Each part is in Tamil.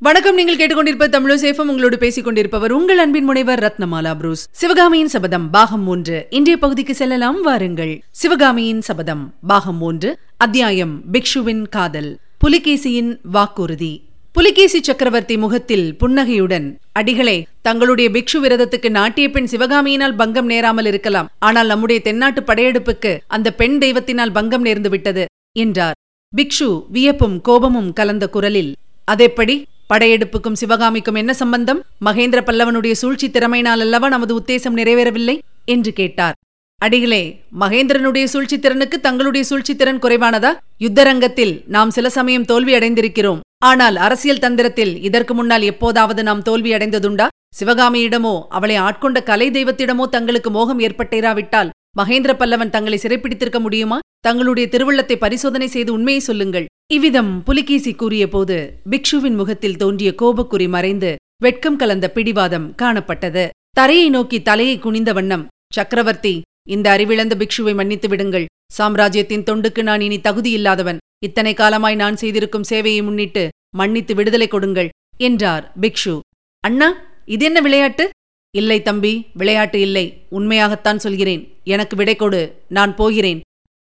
வணக்கம் நீங்கள் கேட்டுக்கொண்டிருப்ப தமிழசேஃபம் உங்களோடு பேசிக் கொண்டிருப்பவர் உங்கள் அன்பின் முனைவர் ரத்னமாலா புரூஸ். சிவகாமியின் சபதம் பாகம் மூன்று. இன்றைய பகுதிக்கு செல்லலாம் வாருங்கள். சிவகாமியின் சபதம் பாகம் மூன்று. அத்தியாயம் பிக்ஷுவின் காதல். புலிகேசியின் வாக்குறுதி. புலிகேசி சக்கரவர்த்தி முகத்தில் புன்னகையுடன் அடிகளே தங்களுடைய பிக்ஷு விரதத்துக்கு நாட்டிய பெண் சிவகாமியினால் பங்கம் நேராமல் இருக்கலாம். ஆனால் நம்முடைய தென்னாட்டு படையெடுப்புக்கு அந்த பெண் தெய்வத்தினால் பங்கம் நேர்ந்து விட்டது என்றார். பிக்ஷு வியப்பும் கோபமும் கலந்த குரலில் அதெப்படி? படையெடுப்புக்கும் சிவகாமிக்கும் என்ன சம்பந்தம்? மகேந்திர பல்லவனுடைய சூழ்ச்சி திறமையினால் அல்லவா நமது உத்தேசம் நிறைவேறவில்லை? என்று கேட்டார். அடிகளே மகேந்திரனுடைய சூழ்ச்சி திறனுக்கு தங்களுடைய சூழ்ச்சி திறன் குறைவானதா? யுத்தரங்கத்தில் நாம் சில சமயம் தோல்வி அடைந்திருக்கிறோம். ஆனால் அரசியல் தந்திரத்தில் இதற்கு முன்னால் எப்போதாவது நாம் தோல்வி அடைந்ததுண்டா? சிவகாமியிடமோ அவளை ஆட்கொண்ட கலை தெய்வத்திடமோ தங்களுக்கு மோகம் ஏற்பட்டிராவிட்டால் மகேந்திர பல்லவன் தங்களை சிறைப்பிடித்திருக்க முடியுமா? தங்களுடைய திருவுள்ளத்தை பரிசோதனை செய்து உண்மையை சொல்லுங்கள். இவ்விதம் புலிகேசி கூறியபோது பிக்ஷுவின் முகத்தில் தோன்றிய கோபக்குறி மறைந்து வெட்கம் கலந்த பிடிவாதம் காணப்பட்டது. தரையை நோக்கி தலையை குனிந்த வண்ணம் சக்கரவர்த்தி இந்த அறிவிழந்த பிக்ஷுவை மன்னித்து விடுங்கள். சாம்ராஜ்யத்தின் தொண்டுக்கு நான் இனி தகுதியில்லாதவன் இத்தனை காலமாய் நான் செய்திருக்கும் சேவையை முன்னிட்டு மன்னித்து விடுதலை கொடுங்கள் என்றார் பிக்ஷு. அண்ணா இது என்ன விளையாட்டு? இல்லை தம்பி விளையாட்டு இல்லை. உண்மையாகத்தான் சொல்கிறேன். எனக்கு விடை கொடு. நான் போகிறேன்.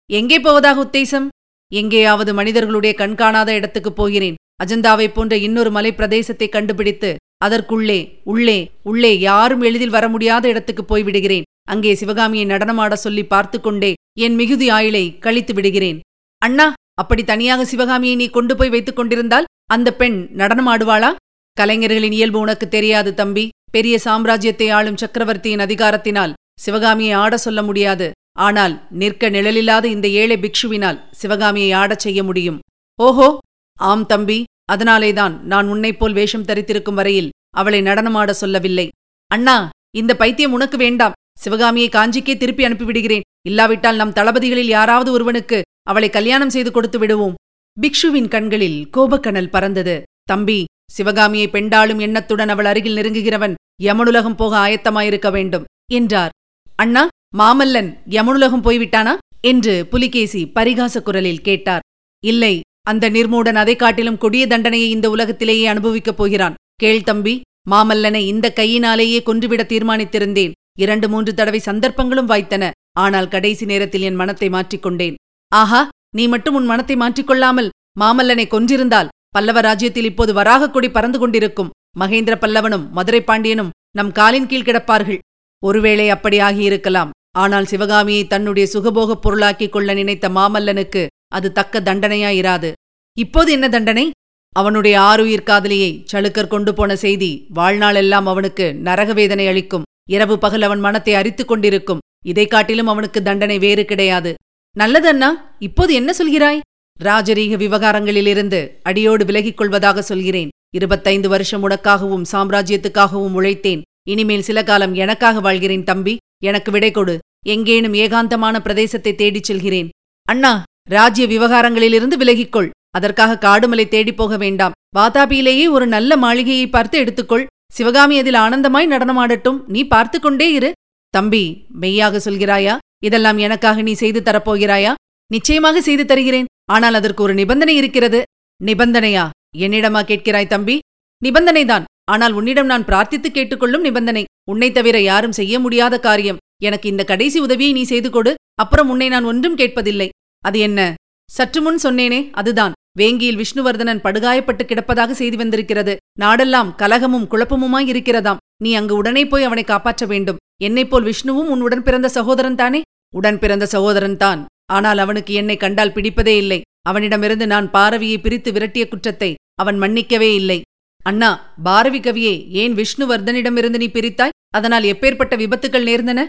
எங்கே போவதாக உத்தேசம்? எங்கேயாவது மனிதர்களுடைய கண்காணாத இடத்துக்கு போகிறேன். அஜந்தாவைப் போன்ற இன்னொரு மலை பிரதேசத்தை கண்டுபிடித்து அதற்குள்ளே உள்ளே உள்ளே யாரும் எளிதில் வர முடியாத இடத்துக்கு போய்விடுகிறேன் அங்கே சிவகாமியை நடனமாட சொல்லி பார்த்து கொண்டே என் மிகுதி ஆயுளை கழித்து விடுகிறேன். அண்ணா அப்படி தனியாக சிவகாமியை நீ கொண்டு போய் வைத்துக் கொண்டிருந்தால் அந்த பெண் நடனமாடுவாளா? கலைஞர்களின் இயல்பு உனக்கு தெரியாது தம்பி. பெரிய சாம்ராஜ்யத்தை ஆளும் சக்கரவர்த்தியின் அதிகாரத்தினால் சிவகாமியை ஆட சொல்ல முடியாது. ஆனால் நிற்க நிழலில்லாத இந்த ஏழை பிக்ஷுவினால் சிவகாமியை ஆடச் செய்ய முடியும். ஓஹோ! ஆம் தம்பி அதனாலேதான் நான் உன்னைப் போல் வேஷம் தரித்திருக்கும் வரையில் அவளை நடனமாட சொல்லவில்லை. அண்ணா இந்த பைத்தியம் உனக்கு வேண்டாம். சிவகாமியை காஞ்சிக்கே திருப்பி அனுப்பிவிடுகிறேன். இல்லாவிட்டால் நம் தளபதிகளில் யாராவது ஒருவனுக்கு அவளை கல்யாணம் செய்து கொடுத்து விடுவோம். பிக்ஷுவின் கண்களில் கோபக்கனல் பறந்தது. தம்பி சிவகாமியை பெண்டாளும் எண்ணத்துடன் அவள் அருகில் நெருங்குகிறவன் யமனுலகம் போக ஆயத்தமாயிருக்க வேண்டும் என்றார். அண்ணா மாமல்லன் யமுனுலகம் போய்விட்டானா? என்று புலிகேசி பரிகாச குரலில் கேட்டார். இல்லை அந்த நிர்மூடன் அதை காட்டிலும் கொடிய தண்டனையை இந்த உலகத்திலேயே அனுபவிக்கப் போகிறான். கேள் தம்பி மாமல்லனை இந்த கையினாலேயே கொன்றுவிட தீர்மானித்திருந்தேன். இரண்டு மூன்று தடவை சந்தர்ப்பங்களும் வாய்த்தன. ஆனால் கடைசி நேரத்தில் என் மனத்தை மாற்றிக்கொண்டேன் ஆஹா நீ மட்டும் உன் மனத்தை மாற்றிக்கொள்ளாமல் மாமல்லனை கொன்றிருந்தால் பல்லவ ராஜ்யத்தில் இப்போது வராகக் கொடி பறந்து கொண்டிருக்கும். மகேந்திர பல்லவனும் மதுரை பாண்டியனும் நம் காலின் கீழ் கிடப்பார்கள். ஒருவேளை அப்படி ஆகியிருக்கலாம். ஆனால் சிவகாமியை தன்னுடைய சுகபோகப் பொருளாக்கிக் கொள்ள நினைத்த மாமல்லனுக்கு அது தக்க தண்டனையாயிராது. இப்போது என்ன தண்டனை? அவனுடைய ஆறுயிர் காதலியை சளுக்கர் கொண்டு போன செய்தி வாழ்நாளெல்லாம் அவனுக்கு நரகவேதனை அளிக்கும். இரவு பகல் அவன் மனத்தை அரித்துக் கொண்டிருக்கும். இதை காட்டிலும் அவனுக்கு தண்டனை வேறு கிடையாது. நல்லது அண்ணா இப்போது என்ன சொல்கிறாய்? ராஜரீக விவகாரங்களிலிருந்து அடியோடு விலகிக் கொள்வதாக சொல்கிறேன். இருபத்தைந்து வருஷம் உனக்காகவும் சாம்ராஜ்யத்துக்காகவும் உழைத்தேன். இனிமேல் சில காலம் எனக்காக வாழ்கிறேன் தம்பி. எனக்கு விடை கொடு. எங்கேனும் ஏகாந்தமான பிரதேசத்தை தேடிச் செல்கிறேன். அண்ணா ராஜ்ய விவகாரங்களிலிருந்து விலகிக்கொள். அதற்காக காடுமலை தேடிப் போக வேண்டாம். வாதாபியிலேயே ஒரு நல்ல மாளிகையை பார்த்து எடுத்துக்கொள். சிவகாமி அதில் ஆனந்தமாய் நடனமாடட்டும். நீ பார்த்து கொண்டே இரு. தம்பி மெய்யாக சொல்கிறாயா? இதெல்லாம் எனக்காக நீ செய்து தரப்போகிறாயா? நிச்சயமாக செய்து தருகிறேன். ஆனால் அதற்கு ஒரு நிபந்தனை இருக்கிறது. நிபந்தனையா? என்னிடமா கேட்கிறாய் தம்பி? நிபந்தனைதான். ஆனால் உன்னிடம் நான் பிரார்த்தித்து கேட்டுக்கொள்ளும் நிபந்தனை. உன்னை தவிர யாரும் செய்ய முடியாத காரியம். எனக்கு இந்த கடைசி உதவியை நீ செய்து கொடு. அப்புறம் உன்னை நான் ஒன்றும் கேட்பதில்லை. அது என்ன? சற்று முன் சொன்னேனே அதுதான். வேங்கியில் விஷ்ணுவர்தனன் படுகாயப்பட்டு கிடப்பதாக செய்தி வந்திருக்கிறது. நாடெல்லாம் கலகமும் குழப்பமுமாய் இருக்கிறதாம். நீ அங்கு உடனே போய் அவனை காப்பாற்ற வேண்டும். என்னைப் போல் விஷ்ணுவும் உன் உடன் பிறந்த சகோதரன் தானே? உடன் பிறந்த சகோதரன் தான். ஆனால் அவனுக்கு என்னை கண்டால் பிடிப்பதே இல்லை. அவனிடமிருந்து நான் பாரவியை பிரித்து விரட்டிய குற்றத்தை அவன் மன்னிக்கவே இல்லை. அண்ணா பாரவி கவியே ஏன் விஷ்ணுவர்தனிடமிருந்து நீ பிரித்தாய்? அதனால் எப்பேற்பட்ட விபத்துகள் நேர்ந்தன?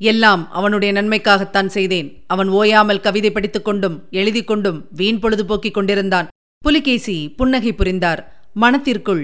எல்லாம் அவனுடைய நன்மைக்காகத்தான் செய்தேன். அவன் ஓயாமல் கவிதை படித்துக் கொண்டும் எழுதிக் கொண்டும் வீண் பொழுதுபோக்கிக் கொண்டிருந்தான். புலிகேசி புன்னகை புரிந்தார். மனத்திற்குள்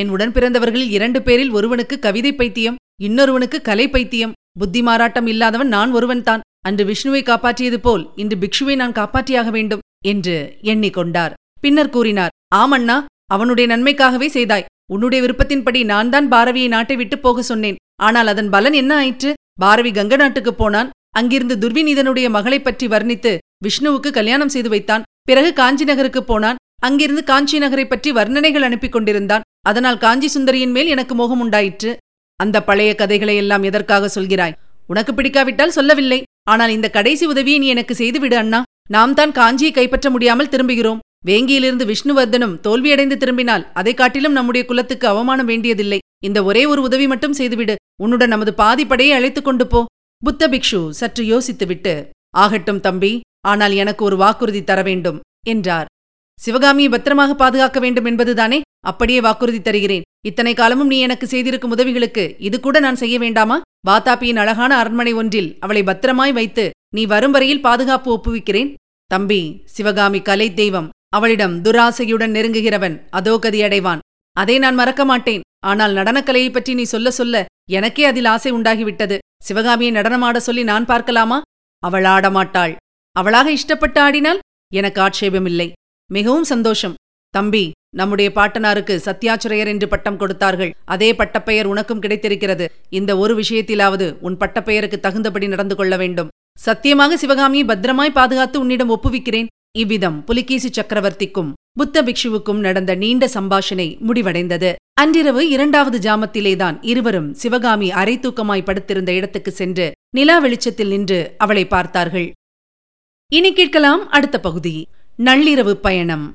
என் உடன் பிறந்தவர்களில் இரண்டு பேரில் ஒருவனுக்கு கவிதை பைத்தியம் இன்னொருவனுக்கு கலை பைத்தியம். புத்தி மாறாட்டம் இல்லாதவன் நான் ஒருவன்தான். அன்று விஷ்ணுவை காப்பாற்றியது போல் இன்று பிக்ஷுவை நான் காப்பாற்றியாக வேண்டும் என்று எண்ணிக்கொண்டார். பின்னர் கூறினார் ஆமண்ணா அவனுடைய நன்மைக்காகவே செய்தாய். உன்னுடைய விருப்பத்தின்படி நான் தான் பாரவியை நாட்டை விட்டு போக சொன்னேன். ஆனால் அதன் பலன் என்ன ஆயிற்று? பாரவி கங்க நாட்டுக்குப் போனான். அங்கிருந்து துர்விநீதனுடைய மகளைப் பற்றி வர்ணித்து விஷ்ணுவுக்கு கல்யாணம் செய்து வைத்தான். பிறகு காஞ்சி நகருக்கு போனான். அங்கிருந்து காஞ்சி நகரை பற்றி வர்ணனைகள் அனுப்பிக் கொண்டிருந்தான். அதனால் காஞ்சி சுந்தரியின் மேல் எனக்கு மோகம் உண்டாயிற்று. அந்த பழைய கதைகளை எல்லாம் எதற்காக சொல்கிறாய்? உனக்கு பிடிக்காவிட்டால் சொல்லவில்லை. ஆனால் இந்த கடைசி உதவியை நீ எனக்கு செய்துவிடு அண்ணா. நாம் தான் காஞ்சியை கைப்பற்ற முடியாமல் திரும்புகிறோம். வேங்கியிலிருந்து விஷ்ணுவர்தனும் தோல்வியடைந்து திரும்பினால் அதை காட்டிலும் நம்முடைய குலத்துக்கு அவமானம் வேண்டியதில்லை. இந்த ஒரே ஒரு உதவி மட்டும் செய்துவிடு. உன்னுடன் நமது பாதிப்படையை அழைத்துக் கொண்டு போ. புத்த பிக்ஷு சற்று யோசித்துவிட்டு ஆகட்டும் தம்பி ஆனால் எனக்கு ஒரு வாக்குறுதி தர வேண்டும் என்றார். சிவகாமியை பத்திரமாக பாதுகாக்க வேண்டும் என்பதுதானே? அப்படியே வாக்குறுதி தருகிறேன். இத்தனை காலமும் நீ எனக்கு செய்திருக்கும் உதவிகளுக்கு இது கூட நான் செய்ய வேண்டாமா? வாத்தாப்பியின் அழகான அரண்மனை ஒன்றில் அவளை பத்திரமாய் வைத்து நீ வரும் வரையில் பாதுகாப்பு ஒப்புவிக்கிறேன்? தம்பி சிவகாமி கலை தெய்வம். அவளிடம் துராசையுடன் நெருங்குகிறவன் அதோ கதியடைவான் அதை நான் மறக்க மாட்டேன். ஆனால் நடனக்கலையை பற்றி நீ சொல்ல சொல்ல எனக்கே அதில் ஆசை உண்டாகிவிட்டது. சிவகாமியை நடனமாட சொல்லி நான் பார்க்கலாமா? அவள் ஆடமாட்டாள். அவளாக இஷ்டப்பட்டு ஆடினால் எனக்கு ஆட்சேபமில்லை. மிகவும் சந்தோஷம். தம்பி நம்முடைய பாட்டனாருக்கு சத்யாச்சுரையர் என்று பட்டம் கொடுத்தார்கள். அதே பட்டப்பெயர் உனக்கும் கிடைத்திருக்கிறது. இந்த ஒரு விஷயத்திலாவது உன் பட்டப்பெயருக்கு தகுந்தபடி நடந்து கொள்ள வேண்டும். சத்தியமாக சிவகாமியை பத்திரமாய் பாதுகாத்து உன்னிடம் ஒப்புவிக்கிறேன். இவ்விதம் புலிகேசி சக்கரவர்த்திக்கும் புத்த பிக்ஷுவுக்கும் நடந்த நீண்ட சம்பாஷணை முடிவடைந்தது. அன்றிரவு இரண்டாவது ஜாமத்திலேதான் இருவரும் சிவகாமி அரை தூக்கமாய் படுத்திருந்த இடத்துக்கு சென்று நிலா வெளிச்சத்தில் நின்று அவளை பார்த்தார்கள். இனி கேட்கலாம் அடுத்த பகுதி. நள்ளிரவு பயணம்.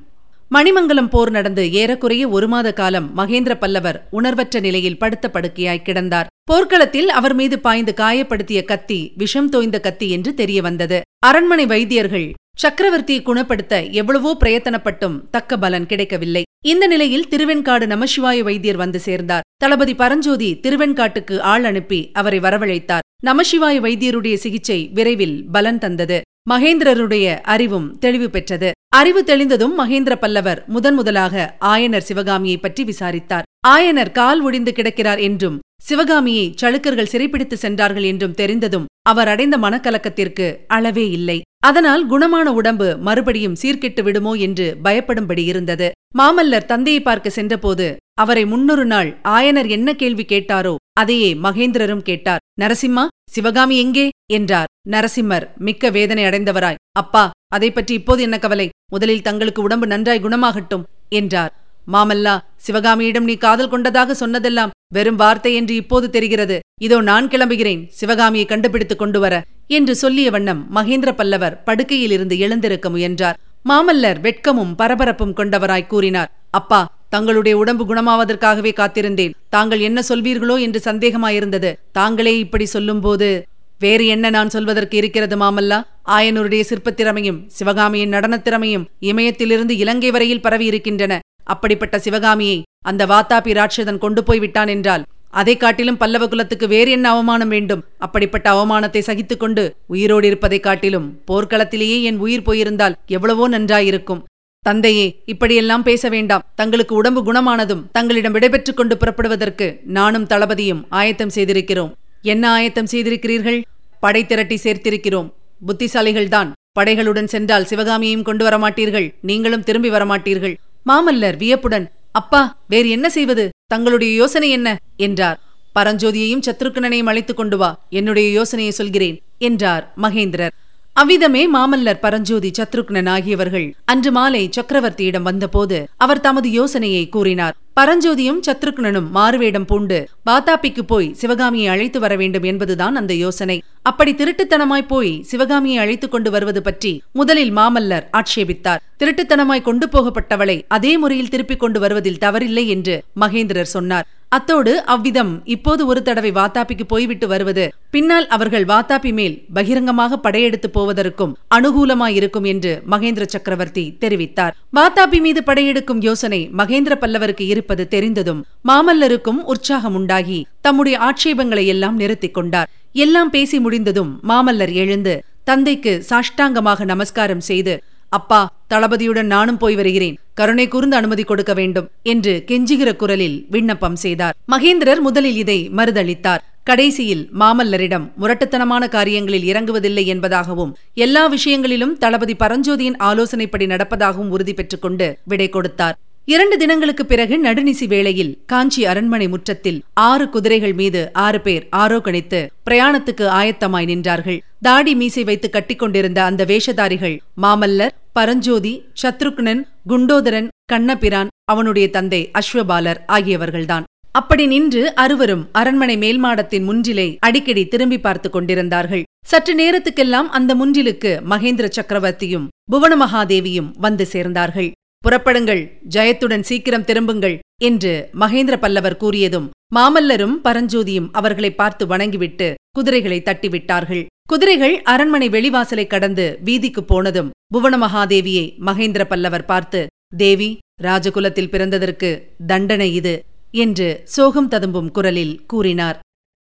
மணிமங்கலம் போர் நடந்து ஏறக்குறைய ஒரு மாத காலம் மகேந்திர பல்லவர் உணர்வற்ற நிலையில் படுத்த படுக்கையாய் கிடந்தார். போர்க்களத்தில் அவர் மீது பாய்ந்து காயப்படுத்திய கத்தி விஷம் தோய்ந்த கத்தி என்று தெரிய வந்தது அரண்மனை வைத்தியர்கள் சக்கரவர்த்தியை குணப்படுத்த எவ்வளவோ பிரயத்தனப்பட்டும் தக்க பலன் கிடைக்கவில்லை. இந்த நிலையில் திருவெண்காடு நமசிவாய வைத்தியர் வந்து சேர்ந்தார். தளபதி பரஞ்சோதி திருவெண்காட்டுக்கு ஆள் அனுப்பி அவரை வரவழைத்தார். நமசிவாய வைத்தியருடைய சிகிச்சை விரைவில் பலன் தந்தது. மகேந்திரருடைய அறிவும் தெளிவு பெற்றது. அறிவு தெளிந்ததும் மகேந்திர பல்லவர் முதன் முதலாக ஆயனர் சிவகாமியை பற்றி விசாரித்தார். ஆயனர் கால் ஒடிந்து கிடக்கிறார் என்றும் சிவகாமியை சளுக்கர்கள் சிறைப்பிடித்து சென்றார்கள் என்றும் தெரிந்ததும் அவர் அடைந்த மனக்கலக்கத்திற்கு அளவே இல்லை. அதனால் குணமான உடம்பு மறுபடியும் சீர்கெட்டு விடுமோ என்று பயப்படும்படி இருந்தது. மாமல்லர் தந்தையை பார்க்க சென்றபோது அவரை முன்னொரு நாள் ஆயனர் என்ன கேள்வி கேட்டாரோ அதையே மகேந்திரரும் கேட்டார். நரசிம்மா சிவகாமி எங்கே? என்றார். நரசிம்மர் மிக்க வேதனை அடைந்தவராய். அப்பா அதை பற்றி இப்போது என்ன கவலை? முதலில் தங்களுக்கு உடம்பு நன்றாய் குணமாகட்டும் என்றார். மாமல்லா சிவகாமியிடம் நீ காதல் கொண்டதாக சொன்னதெல்லாம் வெறும் வார்த்தை என்று இப்போது தெரிகிறது. இதோ நான் கிளம்புகிறேன். சிவகாமியை கண்டுபிடித்துக் கொண்டு வர என்று சொல்லிய வண்ணம் மகேந்திர பல்லவர் படுக்கையிலிருந்து எழுந்திருக்க முயன்றார். மாமல்லர் வெட்கமும் பரபரப்பும் கொண்டவராய் கூறினார் அப்பா தங்களுடைய உடம்பு குணமாவதற்காகவே காத்திருந்தேன். தாங்கள் என்ன சொல்வீர்களோ என்று சந்தேகமாயிருந்தது. தாங்களே இப்படி சொல்லும்போது வேறு என்ன நான் சொல்வதற்கு இருக்கிறது மாமல்லா? ஆயனருடைய சிற்பத்திறமையும் சிவகாமியின் நடனத்திறமையும் இமயத்திலிருந்து இலங்கை வரையில் பரவி இருக்கின்றன அப்படிப்பட்ட சிவகாமியை அந்த வாத்தாபி ராட்சதன் கொண்டு போய் விட்டான் என்றால் அதை காட்டிலும் பல்லவ குலத்துக்கு வேறு என்ன அவமானம் வேண்டும்? அப்படிப்பட்ட அவமானத்தை சகித்துக் கொண்டு உயிரோடு இருப்பதைக் காட்டிலும் போர்க்களத்திலேயே என் உயிர் போயிருந்தால் எவ்வளவோ நன்றாயிருக்கும். தந்தையே இப்படியெல்லாம் பேச வேண்டாம். தங்களுக்கு உடம்பு குணமானதும் தங்களிடம் விடைபெற்றுக் கொண்டு புறப்படுவதற்கு நானும் தளபதியும் ஆயத்தம் செய்திருக்கிறோம். என்ன ஆயத்தம் செய்திருக்கிறீர்கள்? படை திரட்டி சேர்த்திருக்கிறோம். புத்திசாலிகள்தான். படைகளுடன் சென்றால் சிவகாமியையும் கொண்டு வரமாட்டீர்கள். நீங்களும் திரும்பி வரமாட்டீர்கள். மாமல்லர் வியப்புடன் அப்பா வேறு என்ன செய்வது? தங்களுடைய யோசனை என்ன? என்றார். பரஞ்சோதியையும் சத்ருக்கனனையும் அழைத்துக் கொண்டு வா. என்னுடைய யோசனையை சொல்கிறேன் என்றார் மகேந்திரர். அவ்விதமே மாமல்லர் பரஞ்சோதி சத்ருக்னன் ஆகியவர்கள். அன்று மாலை சக்கரவர்த்தியிடம் வந்தபோது அவர் தமது யோசனையை கூறினார். பரஞ்சோதியும் சத்ருக்னனும் மாறுவேடம் பூண்டு பாத்தாப்பிக்கு போய் சிவகாமியை அழைத்து வர வேண்டும் என்பதுதான் அந்த யோசனை. அப்படி திருட்டுத்தனமாய் போய் சிவகாமியை அழைத்துக் கொண்டு வருவது பற்றி முதலில் மாமல்லர் ஆட்சேபித்தார். திருட்டுத்தனமாய் கொண்டு போகப்பட்டவளை அதே முறையில் திருப்பிக் கொண்டு வருவதில் தவறில்லை என்று மகேந்திரர் சொன்னார். அத்தோடு அவ்விதம் இப்போது ஒரு தடவை வாத்தாப்பிக்கு போய்விட்டு வருவது பின்னால் அவர்கள் வாத்தாப்பி மேல் பகிரங்கமாக படையெடுத்து போவதற்கும் அனுகூலமாயிருக்கும் என்று மகேந்திர சக்கரவர்த்தி தெரிவித்தார். வாத்தாப்பி மீது படையெடுக்கும் யோசனை மகேந்திர பல்லவருக்கு இருப்பது தெரிந்ததும் மாமல்லருக்கும் உற்சாகம் உண்டாகி தம்முடைய ஆட்சேபங்களை எல்லாம் நிறுத்திக் கொண்டார். எல்லாம் பேசி முடிந்ததும் மாமல்லர் எழுந்து தந்தைக்கு சாஷ்டாங்கமாக நமஸ்காரம் செய்து அப்பா தளபதியுடன் நானும் போய் வருகிறேன். கருணை கூர்ந்து அனுமதி கொடுக்க வேண்டும் என்று கெஞ்சுகிற குரலில் விண்ணப்பம் செய்தார். மகேந்திரர் முதலில் இதை மறுதளித்தார். கடைசியில் மாமல்லரிடம் முரட்டுத்தனமான காரியங்களில் இறங்குவதில்லை என்பதாகவும் எல்லா விஷயங்களிலும் தளபதி பரஞ்சோதியின் ஆலோசனைப்படி நடப்பதாகவும் உறுதி பெற்றுக் கொண்டு விடை கொடுத்தார். இரண்டு தினங்களுக்குப் பிறகு நடுநிசி வேளையில் காஞ்சி அரண்மனை முற்றத்தில் ஆறு குதிரைகள் மீது ஆறு பேர் ஆரோகணித்து பிரயாணத்துக்கு ஆயத்தமாய் நின்றார்கள். தாடி மீசை வைத்து கட்டிக்கொண்டிருந்த அந்த வேஷதாரிகள் மாமல்லர் பரஞ்சோதி சத்ருக்னன் குண்டோதரன் கண்ணபிரான் அவனுடைய தந்தை அஸ்வபாலர் ஆகியவர்கள்தான். அப்படி நின்று அறுவரும் அரண்மனை மேல்மாடத்தின் முன்றிலை அடிக்கடி திரும்பி பார்த்துக் கொண்டிருந்தார்கள். சற்று நேரத்துக்கெல்லாம் அந்த முன்றிலுக்கு மகேந்திர சக்கரவர்த்தியும் புவனமகாதேவியும் வந்து சேர்ந்தார்கள். புறப்படுங்கள் ஜெயத்துடன் சீக்கிரம் திரும்புங்கள் என்று மகேந்திர பல்லவர் கூறியதும் மாமல்லரும் பரஞ்சோதியும் அவர்களை பார்த்து வணங்கிவிட்டு குதிரைகளை தட்டிவிட்டார்கள். குதிரைகள் அரண்மனை வெளிவாசலை கடந்து வீதிக்குப் போனதும் புவனமகாதேவியை மகேந்திர பல்லவர் பார்த்து தேவி ராஜகுலத்தில் பிறந்ததற்கு தண்டனை இது என்று சோகம் ததும்பும் குரலில் கூறினார்.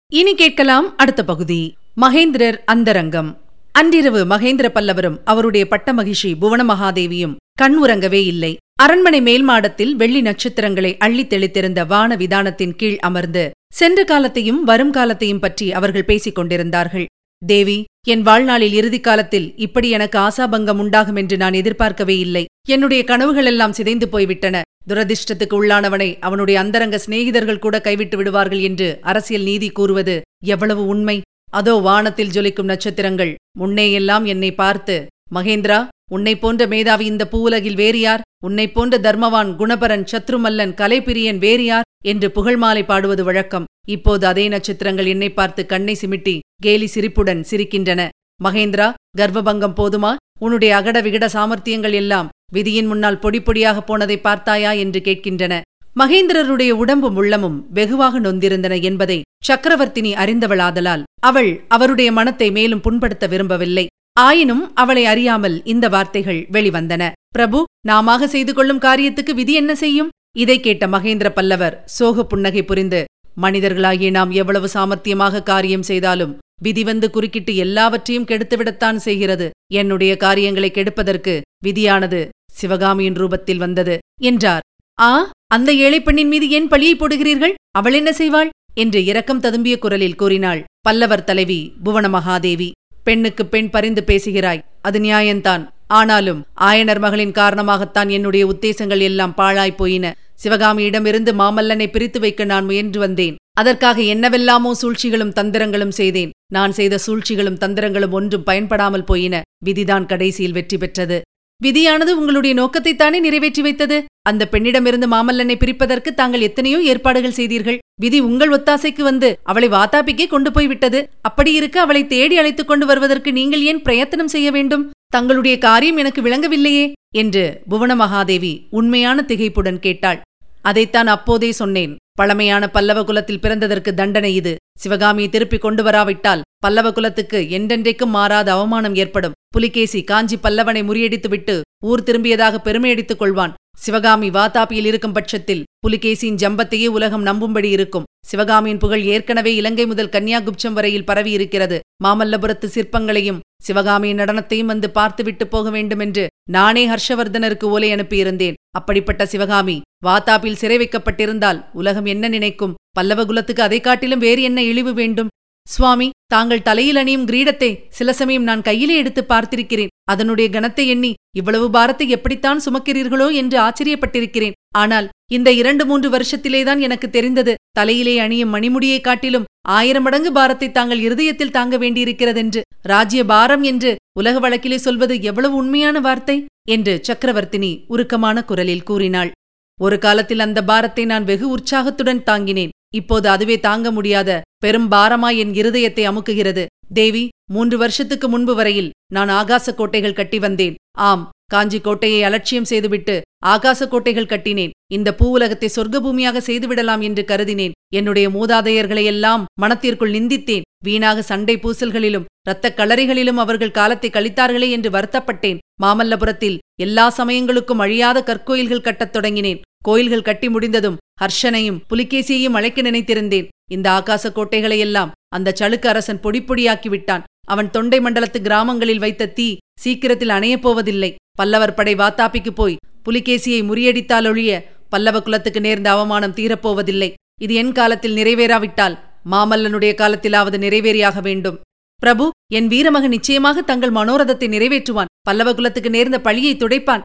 இனி கேட்கலாம் அடுத்த பகுதி. மகேந்திரர் அந்தரங்கம். அன்றிரவு மகேந்திர பல்லவரும் அவருடைய பட்டமகிஷி புவனமகாதேவியும் கண் உறங்கவே இல்லை. அரண்மனை மேல்மாடத்தில் வெள்ளி நட்சத்திரங்களை அள்ளித் தெளித்திருந்த வான விதானத்தின் கீழ் அமர்ந்து சென்ற காலத்தையும் வரும் காலத்தையும் பற்றி அவர்கள் பேசிக் கொண்டிருந்தார்கள். தேவி என் வாழ்நாளில் இறுதி காலத்தில் இப்படி எனக்கு ஆசாபங்கம் உண்டாகும் என்று நான் எதிர்பார்க்கவே இல்லை. என்னுடைய கனவுகளெல்லாம் சிதைந்து போய்விட்டன. துரதிர்ஷ்டத்துக்கு உள்ளானவனை அவனுடைய அந்தரங்க சிநேகிதர்கள் கூட கைவிட்டு விடுவார்கள் என்று அரசியல் நீதி கூறுவது எவ்வளவு உண்மை. அதோ வானத்தில் ஜொலிக்கும் நட்சத்திரங்கள் முன்னேயெல்லாம் என்னை பார்த்து மகேந்திரா உன்னை போன்ற மேதாவி இந்த பூவுலகில் வேறு யார்? உன்னை போன்ற தர்மவான் குணபரன் சத்ருமல்லன் கலைப்பிரியன் வேறு யார்? என்று புகழ்மாலை பாடுவது வழக்கம். இப்போது அதே நட்சத்திரங்கள் என்னை பார்த்து கண்ணை சிமிட்டி கேலி சிரிப்புடன் சிரிக்கின்றன. மகேந்திரா கர்ப்பபங்கம் போதுமா? உன்னுடைய அகட விகட சாமர்த்தியங்கள் எல்லாம் விதியின் முன்னால் பொடி பொடியாக போனதை பார்த்தாயா? என்று கேட்கின்றன. மகேந்திரருடைய உடம்பும் உள்ளமும் வெகுவாக நொந்திருந்தன என்பதை சக்கரவர்த்தினி அறிந்தவளாதலால் அவள் அவருடைய மனத்தை மேலும் புண்படுத்த விரும்பவில்லை. ஆயினும் அவளை அறியாமல் இந்த வார்த்தைகள் வெளிவந்தன. பிரபு நாமாக செய்து கொள்ளும் காரியத்துக்கு விதி என்ன செய்யும்? இதை கேட்ட மகேந்திர பல்லவர் சோக புன்னகை புரிந்து மனிதர்களாகிய நாம் எவ்வளவு சாமர்த்தியமாக காரியம் செய்தாலும் விதி வந்து குறுக்கிட்டு எல்லாவற்றையும் கெடுத்துவிடத்தான் செய்கிறது. என்னுடைய காரியங்களை கெடுப்பதற்கு விதியானது சிவகாமியின் ரூபத்தில் வந்தது என்றார். ஆ அந்த ஏழை பெண்ணின் மீது ஏன் பழியை போடுகிறீர்கள்? அவள் என்ன செய்வாள்? என்று இரக்கம் ததும்பிய குரலில் கூறினாள் பல்லவர் தலைவி புவன மகாதேவி பெண்ணுக்கு பெண் பரிந்து பேசுகிறாய். அது நியாயந்தான் ஆனாலும் ஆயனர் மகளின் காரணமாகத்தான் என்னுடைய உத்தேசங்கள் எல்லாம் பாழாய்ப் போயின. சிவகாமியிடமிருந்து மாமல்லனை பிரித்து வைக்க நான் முயன்று வந்தேன். அதற்காக என்னவெல்லாமோ சூழ்ச்சிகளும் தந்திரங்களும் செய்தேன். நான் செய்த சூழ்ச்சிகளும் தந்திரங்களும் ஒன்றும் பயன்படாமல் போயின. விதிதான் கடைசியில் வெற்றி பெற்றது. விதியானது உங்களுடைய நோக்கத்தைத்தானே நிறைவேற்றி வைத்தது? அந்த பெண்ணிடமிருந்து மாமல்லனை பிரிப்பதற்கு தாங்கள் எத்தனையோ ஏற்பாடுகள் செய்தீர்கள். விதி உங்கள் ஒத்தாசைக்கு வந்து அவளை வாத்தாப்பிக்கே கொண்டு போய்விட்டது அப்படியிருக்க அவளை தேடி அழைத்துக் கொண்டு வருவதற்கு நீங்கள் ஏன் பிரயத்தனம் செய்ய வேண்டும்? தங்களுடைய காரியம் எனக்கு விளங்கவில்லையே என்று புவன மகாதேவி உண்மையான திகைப்புடன் கேட்டாள். அதைத்தான் அப்போதே சொன்னேன். பழமையான பல்லவ குலத்தில் பிறந்ததற்கு தண்டனை இது. சிவகாமியை திருப்பிக் கொண்டு வராவிட்டால் பல்லவ குலத்துக்கு என்றென்றைக்கும் மாறாத அவமானம் ஏற்படும். புலிகேசி காஞ்சி பல்லவனை முறியடித்துவிட்டு ஊர் திரும்பியதாக பெருமையடித்துக் கொள்வான். சிவகாமி வாதாபியில் இருக்கும் பட்சத்தில் புலிகேசியின் ஜம்பத்தையே உலகம் நம்பும்படி இருக்கும். சிவகாமியின் புகழ் ஏற்கனவே இலங்கை முதல் கன்னியாகுப்சம் வரையில் பரவியிருக்கிறது. மாமல்லபுரத்து சிற்பங்களையும் சிவகாமியின் நடனத்தையும் வந்து பார்த்துவிட்டு போக வேண்டுமென்று நானே ஹர்ஷவர்தனருக்கு ஓலை அனுப்பியிருந்தேன். அப்படிப்பட்ட சிவகாமி வாத்தாப்பில் சிறை வைக்கப்பட்டிருந்தால் உலகம் என்ன நினைக்கும்? பல்லவகுலத்துக்கு அதை காட்டிலும் வேறு என்ன இழிவு வேண்டும்? சுவாமி தாங்கள் தலையில் அணியும் கிரீடத்தை சில சமயம் நான் கையிலே எடுத்து பார்த்திருக்கிறேன். அதனுடைய கனத்தை எண்ணி இவ்வளவு பாரத்தை எப்படித்தான் சுமக்கிறீர்களோ என்று ஆச்சரியப்பட்டிருக்கிறேன். ஆனால் இந்த இரண்டு மூன்று வருஷத்திலேதான் எனக்கு தெரிந்தது தலையிலே அணியும் மணிமுடியை காட்டிலும் ஆயிரம் மடங்கு பாரத்தை தாங்கள் இருதயத்தில் தாங்க வேண்டியிருக்கிறதென்று. ராஜ்ய பாரம் என்று உலக வழக்கிலே சொல்வது எவ்வளவு உண்மையான வார்த்தை? என்று சக்கரவர்த்தினி உருக்கமான குரலில் கூறினாள். ஒரு காலத்தில் அந்த பாரத்தை நான் வெகு உற்சாகத்துடன் தாங்கினேன். இப்போது அதுவே தாங்க முடியாத பெரும்பாரமாய் என் இருதயத்தை அமுக்குகிறது. தேவி மூன்று வருஷத்துக்கு முன்பு வரையில் நான் ஆகாச கோட்டைகள் கட்டி வந்தேன். ஆம் காஞ்சி கோட்டையை அலட்சியம் செய்துவிட்டு ஆகாச கோட்டைகள் கட்டினேன். இந்த பூவுலகத்தை சொர்க்கபூமியாக செய்துவிடலாம் என்று கருதினேன். என்னுடைய மூதாதையர்களையெல்லாம் மனத்திற்குள் நிந்தித்தேன். வீணாக சண்டை பூசல்களிலும் இரத்தக் களறிகளிலும் அவர்கள் காலத்தை கழித்தார்களே என்று வருத்தப்பட்டேன். மாமல்லபுரத்தில் எல்லா சமயங்களுக்கும் அழியாத கற்கோயில்கள் கட்டத் தொடங்கினேன். கோயில்கள் கட்டி முடிந்ததும் ஹர்ஷனையும் புலிகேசியையும் அழைக்க நினைத்திருந்தேன். இந்த ஆகாச கோட்டைகளையெல்லாம் அந்த சளுக்கு அரசன் பொடிப்பொடியாக்கி விட்டான். அவன் தொண்டை மண்டலத்து கிராமங்களில் வைத்த தீ சீக்கிரத்தில் அணையப் போவதில்லை. பல்லவர் படை வாத்தாப்பிக்கு போய் புலிகேசியை முறியடித்தாலொழிய பல்லவ குலத்துக்கு நேர்ந்த அவமானம் தீரப்போவதில்லை இது என் காலத்தில் நிறைவேறாவிட்டால் மாமல்லனுடைய காலத்திலாவது நிறைவேறியாக வேண்டும். பிரபு என் வீரமகன் நிச்சயமாக தங்கள் மனோரதத்தை நிறைவேற்றுவான். பல்லவ குலத்துக்கு நேர்ந்த பழியை துடைப்பான்.